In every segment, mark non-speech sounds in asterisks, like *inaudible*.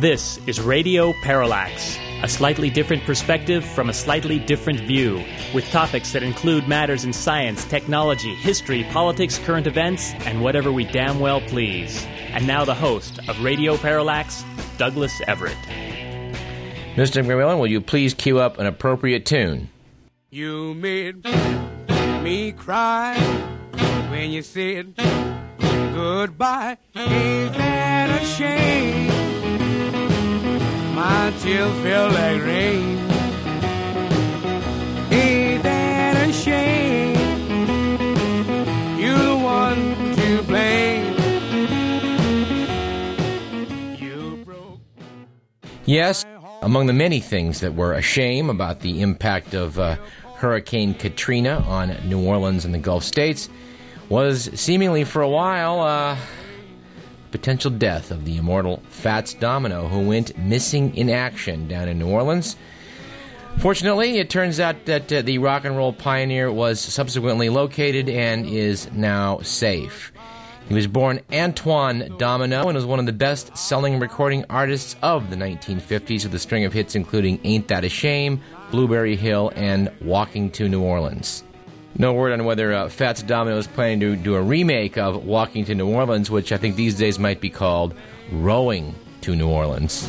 This is Radio Parallax, a slightly different perspective from a slightly different view, with topics that include matters in science, technology, history, politics, current events, and whatever we damn well please. And now the host of Radio Parallax, Douglas Everett. Mr. McMillan, will you please cue up an appropriate tune? You made me cry when you said goodbye. Ain't that a shame? My tears feel like rain. Ain't that a shame? You're the one to blame. You broke. Yes, among the many things that were a shame about the impact of uh, Hurricane Katrina on New Orleans and the Gulf states was seemingly for a while uh, potential death of the immortal Fats Domino, who went missing in action down in New Orleans. Fortunately, it turns out that uh, the rock and roll pioneer was subsequently located and is now safe. He was born Antoine Domino and was one of the best selling recording artists of the 1950s with a string of hits including Ain't That a Shame, Blueberry Hill, and Walking to New Orleans. No word on whether uh, Fats Domino is planning to do a remake of Walking to New Orleans, which I think these days might be called Rowing to New Orleans.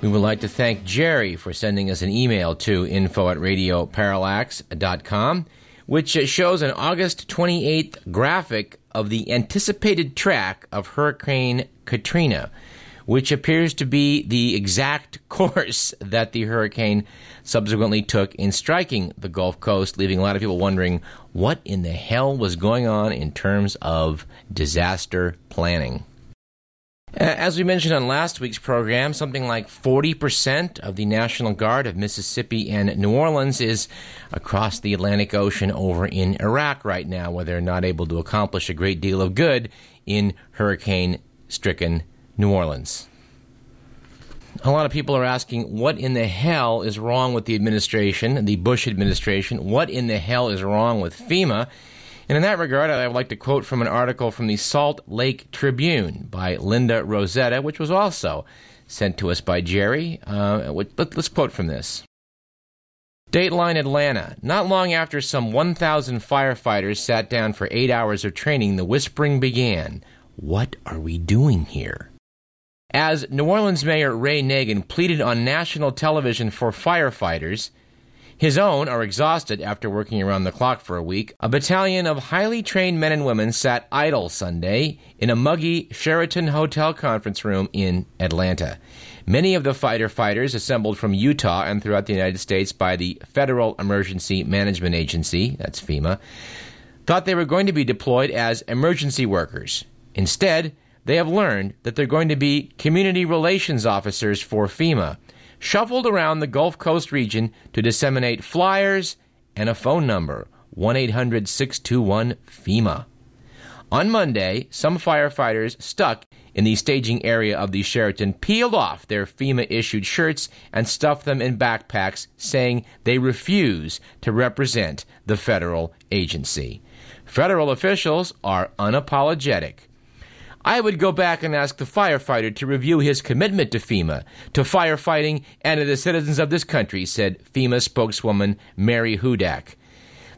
We would like to thank Jerry for sending us an email to info at radioparallax.com, which shows an August 28th graphic of the anticipated track of Hurricane Katrina, which appears to be the exact *laughs* course that the hurricane subsequently took in striking the Gulf Coast, leaving a lot of people wondering what in the hell was going on in terms of disaster planning. Uh, As we mentioned on last week's program, something like 40% of the National Guard of Mississippi and New Orleans is across the Atlantic Ocean over in Iraq right now, where they're not able to accomplish a great deal of good in hurricane stricken New Orleans. A lot of people are asking what in the hell is wrong with the administration, the Bush administration? What in the hell is wrong with FEMA? And in that regard, I would like to quote from an article from the Salt Lake Tribune by Linda Rosetta, which was also sent to us by Jerry. Uh, let, us quote from this. Dateline Atlanta. Not long after some 1,000 firefighters sat down for eight hours of training, the whispering began What are we doing here? As New Orleans Mayor Ray Nagin pleaded on national television for firefighters, his own are exhausted after working around the clock for a week. A battalion of highly trained men and women sat idle Sunday in a muggy Sheraton Hotel conference room in Atlanta. Many of the fighter fighters assembled from Utah and throughout the United States by the Federal Emergency Management Agency, that's FEMA, thought they were going to be deployed as emergency workers. Instead, they have learned that they're going to be community relations officers for FEMA shuffled around the Gulf Coast region to disseminate flyers and a phone number 1 800 621 FEMA. On Monday, some firefighters stuck in the staging area of the Sheraton peeled off their FEMA issued shirts and stuffed them in backpacks, saying they refuse to represent the federal agency. Federal officials are unapologetic. I would go back and ask the firefighter to review his commitment to FEMA, to firefighting, and to the citizens of this country, said FEMA spokeswoman Mary Hudak.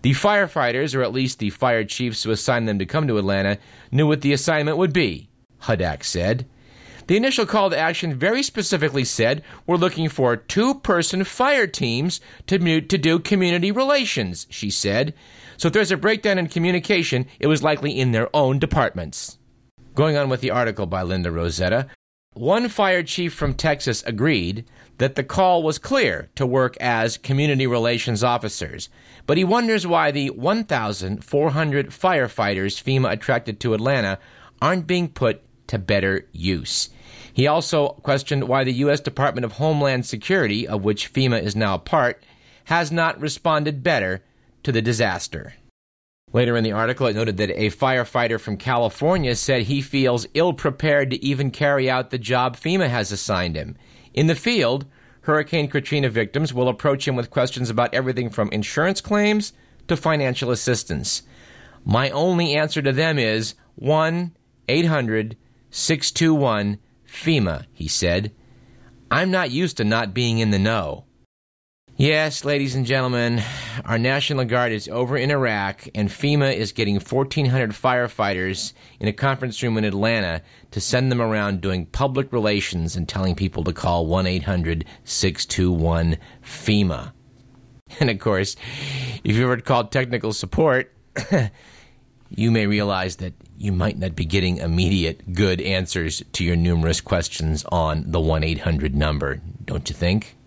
The firefighters, or at least the fire chiefs who assigned them to come to Atlanta, knew what the assignment would be, Hudak said. The initial call to action very specifically said we're looking for two person fire teams to, to do community relations, she said. So if there's a breakdown in communication, it was likely in their own departments. Going on with the article by Linda Rosetta, One fire chief from Texas agreed that the call was clear to work as community relations officers, but he wonders why the 1,400 firefighters FEMA attracted to Atlanta aren't being put to better use. He also questioned why the U.S. Department of Homeland Security, of which FEMA is now a part, has not responded better to the disaster. Later in the article, it noted that a firefighter from California said he feels ill prepared to even carry out the job FEMA has assigned him. In the field, Hurricane Katrina victims will approach him with questions about everything from insurance claims to financial assistance. My only answer to them is 1 800 621 FEMA, he said. I'm not used to not being in the know. Yes, ladies and gentlemen, our National Guard is over in Iraq, and FEMA is getting 1,400 firefighters in a conference room in Atlanta to send them around doing public relations and telling people to call 1 800 621 FEMA. And of course, if you've ever called technical support, *coughs* you may realize that you might not be getting immediate good answers to your numerous questions on the 1 800 number, don't you think?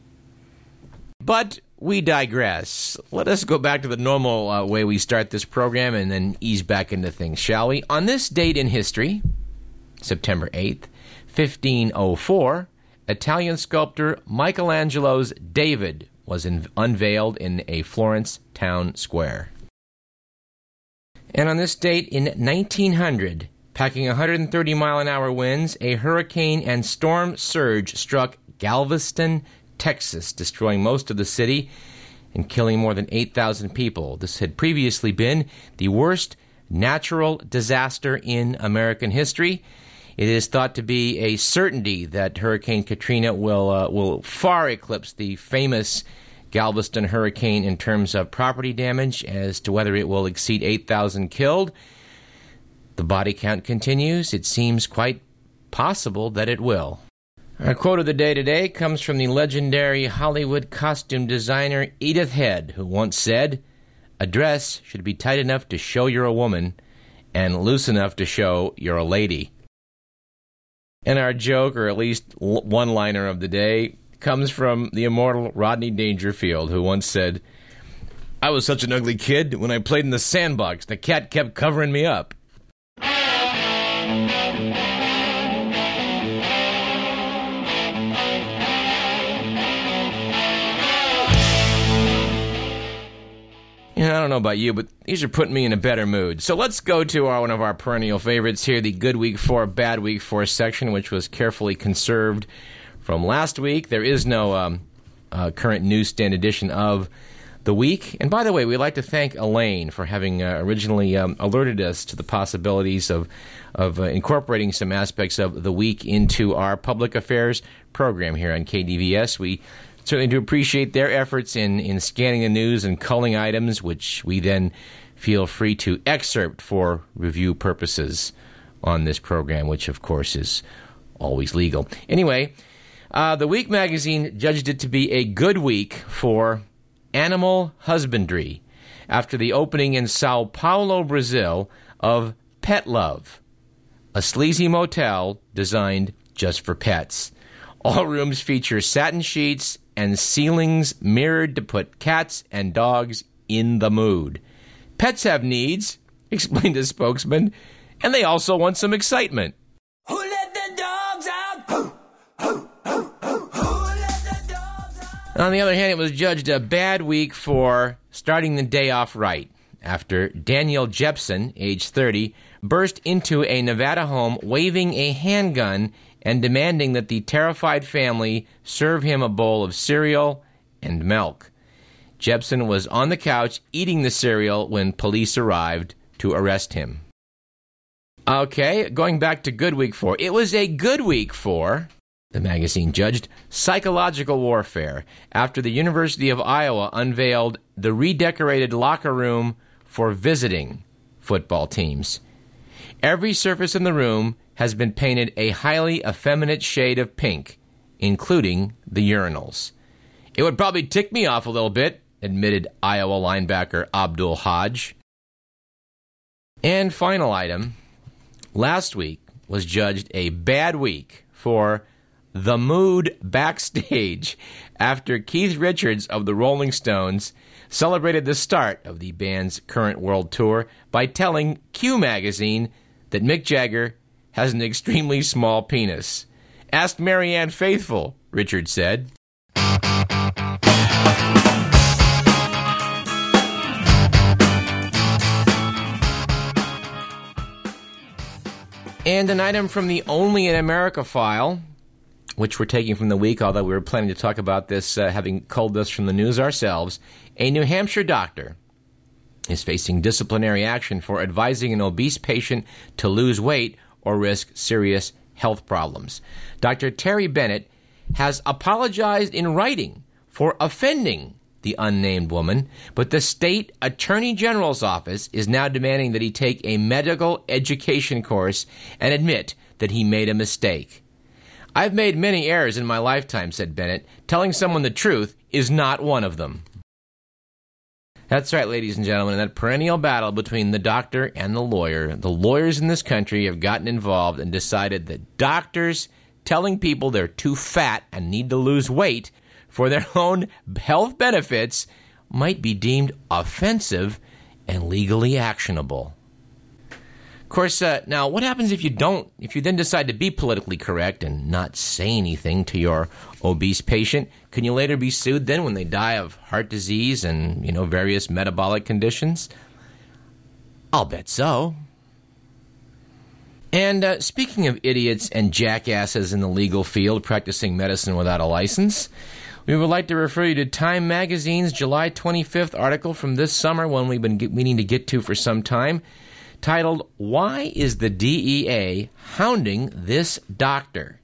But we digress. Let us go back to the normal uh, way we start this program and then ease back into things, shall we? On this date in history, September 8th, 1504, Italian sculptor Michelangelo's David was in, unveiled in a Florence town square. And on this date in 1900, packing 130 mile an hour winds, a hurricane and storm surge struck Galveston, Texas, destroying most of the city and killing more than 8,000 people. This had previously been the worst natural disaster in American history. It is thought to be a certainty that Hurricane Katrina will uh, will far eclipse the famous Galveston hurricane in terms of property damage. As to whether it will exceed 8,000 killed, the body count continues. It seems quite possible that it will. Our quote of the day today comes from the legendary Hollywood costume designer Edith Head, who once said, A dress should be tight enough to show you're a woman and loose enough to show you're a lady. And our joke, or at least one liner of the day, comes from the immortal Rodney Dangerfield, who once said, I was such an ugly kid. When I played in the sandbox, the cat kept covering me up. Know, about you, but these are putting me in a better mood. So let's go to our, one of our perennial favorites here, the Good Week 4, Bad Week 4 section, which was carefully conserved from last week. There is no um, uh, current newsstand edition of the week. And by the way, we'd like to thank Elaine for having uh, originally um, alerted us to the possibilities of of uh, incorporating some aspects of the week into our public affairs program here on KDVS. We certainly do appreciate their efforts in, in scanning the news and culling items, which we then feel free to excerpt for review purposes on this program, which of course is always legal. Anyway, uh, the Week magazine judged it to be a good week for animal husbandry after the opening in Sao Paulo, Brazil of Pet Love, a sleazy motel designed just for pets. All rooms feature satin sheets and ceilings mirrored to put cats and dogs in the mood. Pets have needs, *laughs* explained a spokesman, and they also want some excitement. Who let the dogs out? Who, who, who, who let the dogs out? On the other hand, it was judged a bad week for starting the day off right after Daniel Jepson, age 30, burst into a Nevada home waving a handgun and demanding that the terrified family serve him a bowl of cereal and milk. Jepson was on the couch eating the cereal when police arrived to arrest him. Okay, going back to Good Week 4. It was a good week for, the magazine judged, psychological warfare after the University of Iowa unveiled the redecorated locker room for visiting football teams. Every surface in the room has been painted a highly effeminate shade of pink, including the urinals. It would probably tick me off a little bit, admitted Iowa linebacker Abdul Hodge. And final item last week was judged a bad week for the mood backstage *laughs* after Keith Richards of the Rolling Stones celebrated the start of the band's current world tour by telling Q magazine that Mick Jagger has an extremely small penis. Ask Marianne Faithfull, Richard said. And an item from the Only in America file, which we're taking from the week, although we were planning to talk about this, uh, having culled this from the news ourselves. A New Hampshire doctor is facing disciplinary action for advising an obese patient to lose weight or risk serious health problems. Dr. Terry Bennett has apologized in writing for offending the unnamed woman, but the state attorney general's office is now demanding that he take a medical education course and admit that he made a mistake. I've made many errors in my lifetime, said Bennett. Telling someone the truth is not one of them. That's right, ladies and gentlemen, in that perennial battle between the doctor and the lawyer, the lawyers in this country have gotten involved and decided that doctors telling people they're too fat and need to lose weight for their *laughs* own health benefits might be deemed offensive and legally actionable. Of course, uh, now what happens if you don't, if you then decide to be politically correct and not say anything to your obese patient? Can you later be sued then when they die of heart disease and, you know, various metabolic conditions? I'll bet so. And uh, speaking of idiots and jackasses in the legal field practicing medicine without a license, we would like to refer you to Time Magazine's July 25th article from this summer, one we've been meaning to get to for some time, titled, Why is the DEA Hounding This Doctor?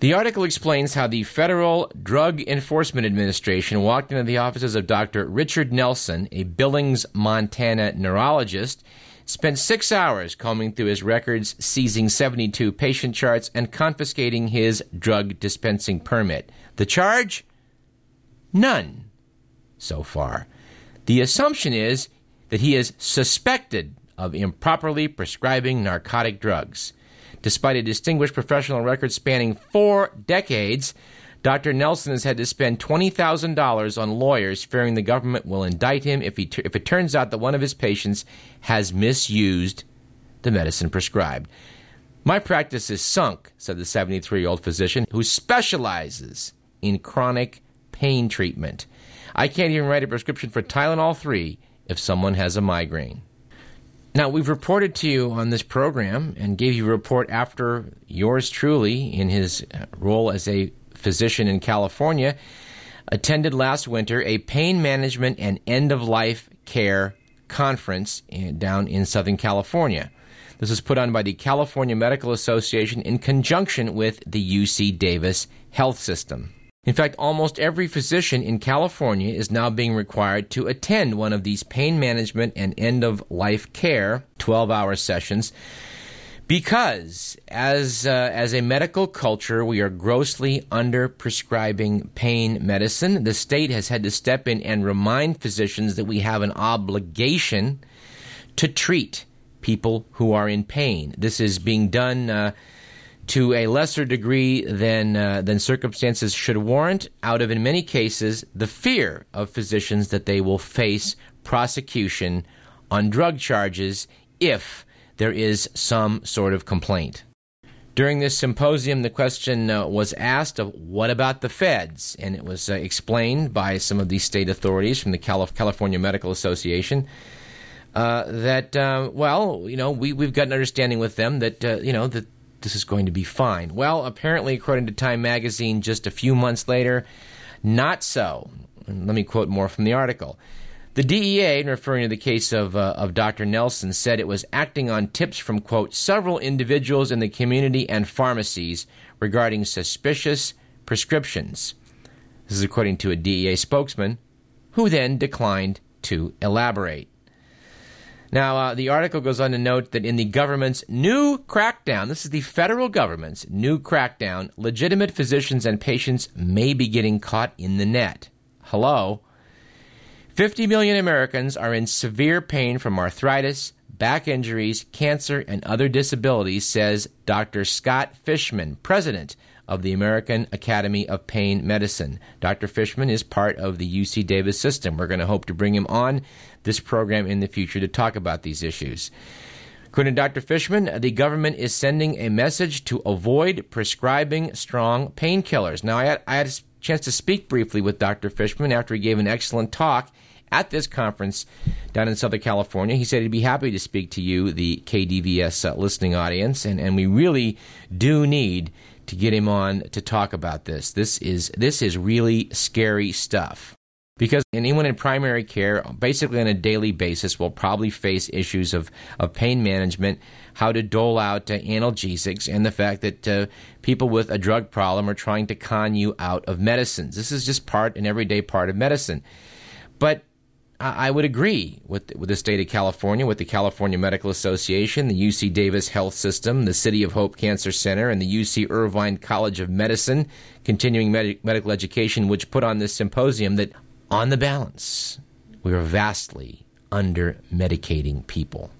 The article explains how the Federal Drug Enforcement Administration walked into the offices of Dr. Richard Nelson, a Billings, Montana neurologist, spent six hours combing through his records, seizing 72 patient charts, and confiscating his drug dispensing permit. The charge? None so far. The assumption is that he is suspected of improperly prescribing narcotic drugs. Despite a distinguished professional record spanning four decades, Dr. Nelson has had to spend $20,000 on lawyers, fearing the government will indict him if, he if it turns out that one of his patients has misused the medicine prescribed. My practice is sunk, said the 73 year old physician who specializes in chronic pain treatment. I can't even write a prescription for Tylenol 3 if someone has a migraine. Now, we've reported to you on this program and gave you a report after yours truly, in his role as a physician in California, attended last winter a pain management and end of life care conference in, down in Southern California. This was put on by the California Medical Association in conjunction with the UC Davis Health System. In fact, almost every physician in California is now being required to attend one of these pain management and end of life care 12 hour sessions because as uh, as a medical culture we are grossly under prescribing pain medicine. The state has had to step in and remind physicians that we have an obligation to treat people who are in pain. This is being done uh, to a lesser degree than uh, than circumstances should warrant out of in many cases the fear of physicians that they will face prosecution on drug charges if there is some sort of complaint. During this symposium, the question uh, was asked of what about the feds? And it was uh, explained by some of the state authorities from the Calif- California Medical Association uh, that, uh, well, you know, we, we've got an understanding with them that, uh, you know, that this is going to be fine. Well, apparently, according to Time magazine, just a few months later, not so. Let me quote more from the article. The DEA, in referring to the case of, uh, of Dr. Nelson, said it was acting on tips from, quote, several individuals in the community and pharmacies regarding suspicious prescriptions. This is according to a DEA spokesman, who then declined to elaborate. Now, uh, the article goes on to note that in the government's new crackdown, this is the federal government's new crackdown, legitimate physicians and patients may be getting caught in the net. Hello? 50 million Americans are in severe pain from arthritis, back injuries, cancer, and other disabilities, says Dr. Scott Fishman, president of the American Academy of Pain Medicine. Dr. Fishman is part of the UC Davis system. We're going to hope to bring him on this program in the future to talk about these issues. According to Dr. Fishman, the government is sending a message to avoid prescribing strong painkillers. Now, I had, I had a chance to speak briefly with Dr. Fishman after he gave an excellent talk at this conference down in Southern California. He said he'd be happy to speak to you, the KDVS uh, listening audience, and, and we really do need to get him on to talk about this. This is this is really scary stuff. Because anyone in primary care, basically on a daily basis, will probably face issues of, of pain management, how to dole out uh, analgesics, and the fact that uh, people with a drug problem are trying to con you out of medicines. This is just part, an everyday part of medicine. But I would agree with with the state of California, with the California Medical Association, the UC Davis Health System, the City of Hope Cancer Center, and the UC Irvine College of Medicine, continuing med- medical education, which put on this symposium that, on the balance, we are vastly under medicating people.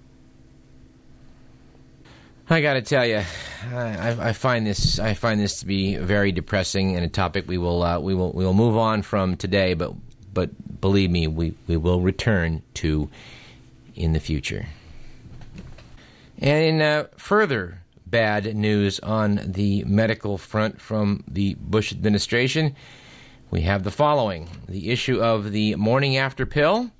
I got to tell you, I, I, find this I find this to be very depressing and a topic we will uh, we will we will move on from today, but but believe me, we, we will return to in the future. And in uh, further bad news on the medical front from the Bush administration, we have the following the issue of the morning after pill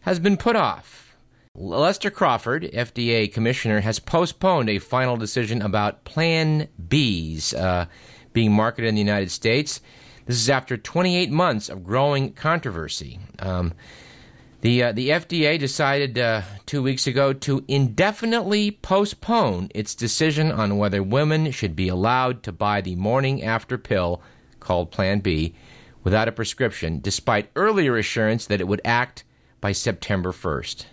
has been put off. Lester Crawford, FDA commissioner, has postponed a final decision about Plan Bs uh, being marketed in the United States. This is after 28 months of growing controversy. Um, the, uh, the FDA decided uh, two weeks ago to indefinitely postpone its decision on whether women should be allowed to buy the morning after pill called Plan B without a prescription, despite earlier assurance that it would act by September 1st.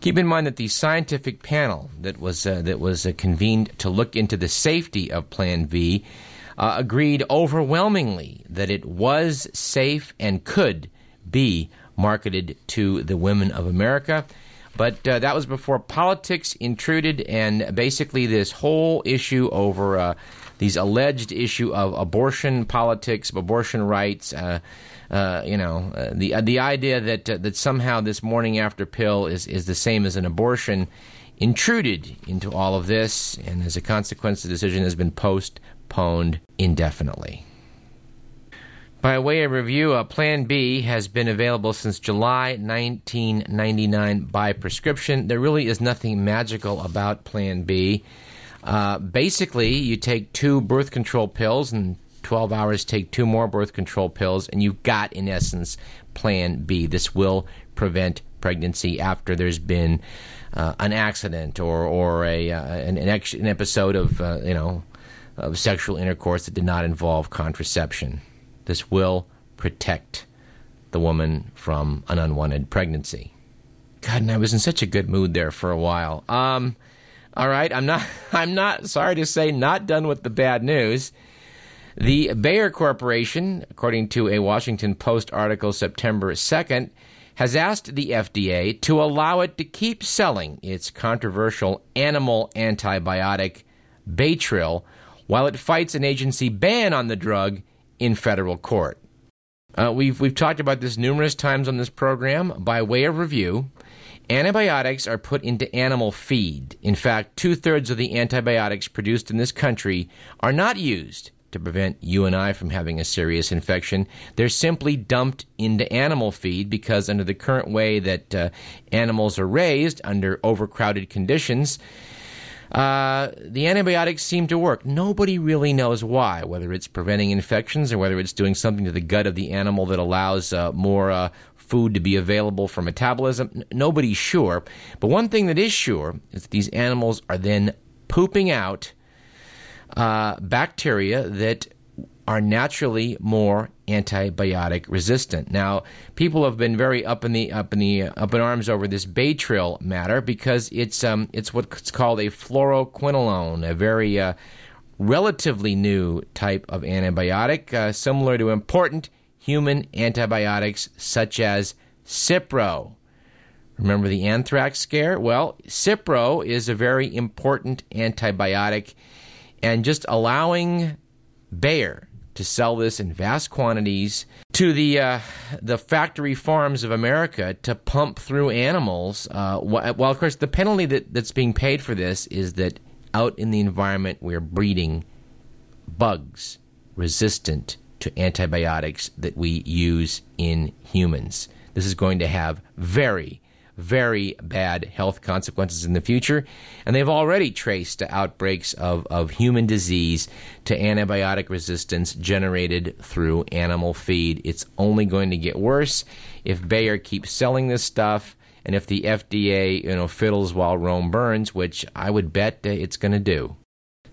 Keep in mind that the scientific panel that was, uh, that was uh, convened to look into the safety of Plan B uh, agreed overwhelmingly that it was safe and could be marketed to the women of America. But uh, that was before politics intruded, and basically, this whole issue over uh, these alleged issue of abortion politics, abortion rights. Uh, uh you know, uh, the the idea that that somehow this morning after pill is is the same as an abortion intruded into all of this, and as a consequence, the decision has been post postponed indefinitely. By way of review, Plan B has been available since July 1999 by prescription. There really is nothing magical about Plan B. Uh, basically, you take two birth control pills and 12 hours take two more birth control pills, and you've got, in essence, Plan B. This will prevent pregnancy after there's been uh, an accident or, or a, uh, an, an, episode of, uh, you know, of sexual intercourse that did not involve contraception. This will protect the woman from an unwanted pregnancy. God, and I was in such a good mood there for a while. Um, all right, I'm not. *laughs* I'm not sorry to say, not done with the bad news. The Bayer Corporation, according to a Washington Post article September 2nd, has asked the FDA to allow it to keep selling its controversial animal antibiotic Baytril while it fights an agency ban on the drug in federal court. Uh, we've, we've talked about this numerous times on this program. By way of review, antibiotics are put into animal feed. In fact, two thirds of the antibiotics produced in this country are not used to prevent you and I from having a serious infection. They're simply dumped into animal feed because, under the current way that uh, animals are raised under overcrowded conditions, uh, the antibiotics seem to work. Nobody really knows why, whether it's preventing infections or whether it's doing something to the gut of the animal that allows uh, more uh, food to be available for metabolism. N- nobody's sure. But one thing that is sure is that these animals are then pooping out uh, bacteria that are naturally more antibiotic resistant. Now, people have been very up in the up in the up in arms over this Baytril matter because it's um it's what's called a fluoroquinolone, a very uh, relatively new type of antibiotic, uh, similar to important human antibiotics such as Cipro. Remember the anthrax scare? Well, Cipro is a very important antibiotic, and just allowing Bayer to sell this in vast quantities to the uh, the factory farms of America to pump through animals. Uh, of course, the penalty that, that's being paid for this is that out in the environment we're breeding bugs resistant to antibiotics that we use in humans. This is going to have very, very bad health consequences in the future, and they've already traced outbreaks of, of human disease to antibiotic resistance generated through animal feed. It's only going to get worse if Bayer keeps selling this stuff. And if the FDA, you know, fiddles while Rome burns, which I would bet it's going to do.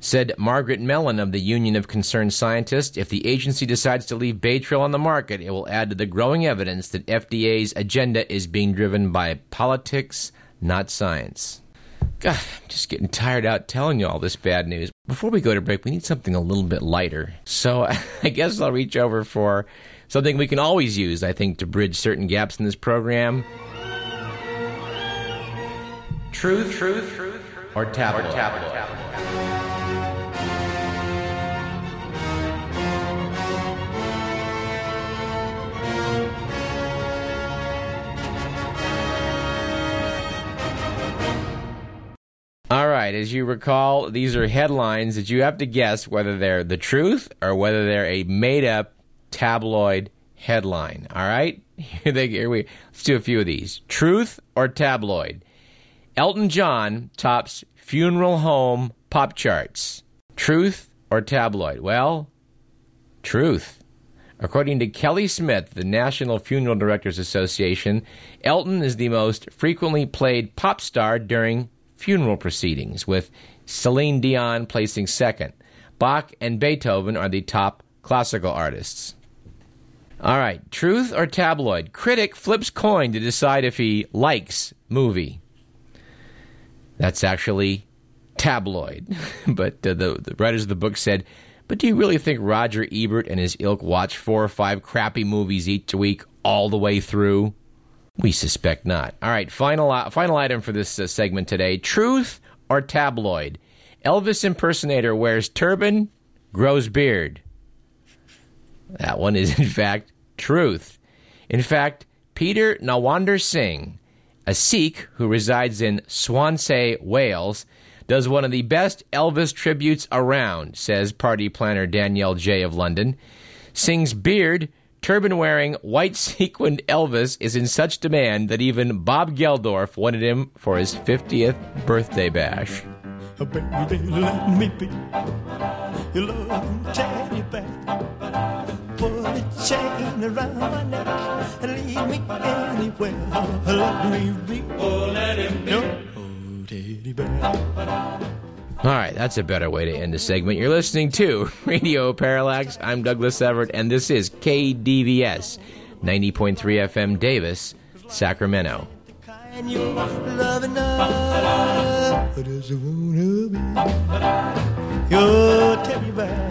Said Margaret Mellon of the Union of Concerned Scientists, if the agency decides to leave Baytril on the market, it will add to the growing evidence that FDA's agenda is being driven by politics, not science. God, I'm just getting tired out telling you all this bad news. Before we go to break, we need something a little bit lighter. So *laughs* I guess I'll reach over for something we can always use, I think, to bridge certain gaps in this program. Truth, truth, truth, or tabloid. Or tabloid. Right, as you recall, these are headlines that you have to guess whether they're the truth or whether they're a made up tabloid headline. All right? *laughs* Here, they, here we let's do a few of these. Truth or tabloid? Elton John tops funeral home pop charts. Truth or tabloid? Well, truth. According to Kelly Smith, the National Funeral Directors Association, Elton is the most frequently played pop star during funeral proceedings, with Celine Dion placing second. Bach and Beethoven are the top classical artists. All right, truth or tabloid? Critic flips coin to decide if he likes movie. That's actually tabloid. *laughs* but uh, the, the writers of the book said, but do you really think Roger Ebert and his ilk watch four or five crappy movies each week all the way through? We suspect not. All right, final uh, final item for this uh, segment today: truth or tabloid? Elvis impersonator wears turban, grows beard. That one is *laughs* in fact truth. In fact, Peter Nawander Singh, a Sikh who resides in Swansea, Wales, does one of the best Elvis tributes around, says party planner Danielle J of London. Singh's beard turban wearing, white *laughs* sequined Elvis is in such demand that even Bob Geldof wanted him for his 50th birthday bash. Oh, baby, let me be your loving teddy bear. Put a chain around my neck and lead me anywhere. Oh, let me be. Oh, let him be. Your oh, teddy bear. All right, that's a better way to end the segment. You're listening to *laughs* Radio Parallax. I'm Douglas Everett, and this is KDVS 90.3 FM Davis, Sacramento. Kind you love enough. But does it wanna be your teddy bear?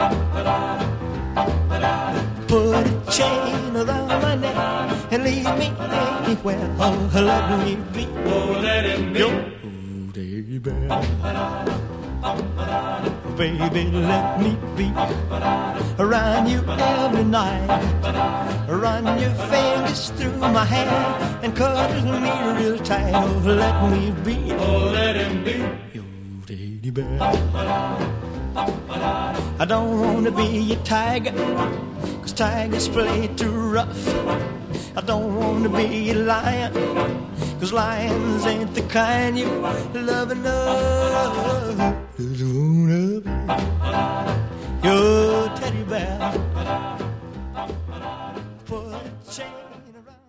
Put a chain around my neck and lead me anywhere. Oh, let me be. Oh, let him be. Your teddy bear. Baby, let me be around you every night. Run your fingers through my hair and cuddle me real tight. Oh, let me be. Oh, let him be your teddy bear. I don't want to be a tiger, cause tigers play too rough. I don't want to be a lion, cause lions ain't the kind you love enough. Cause one of your teddy bear for a change.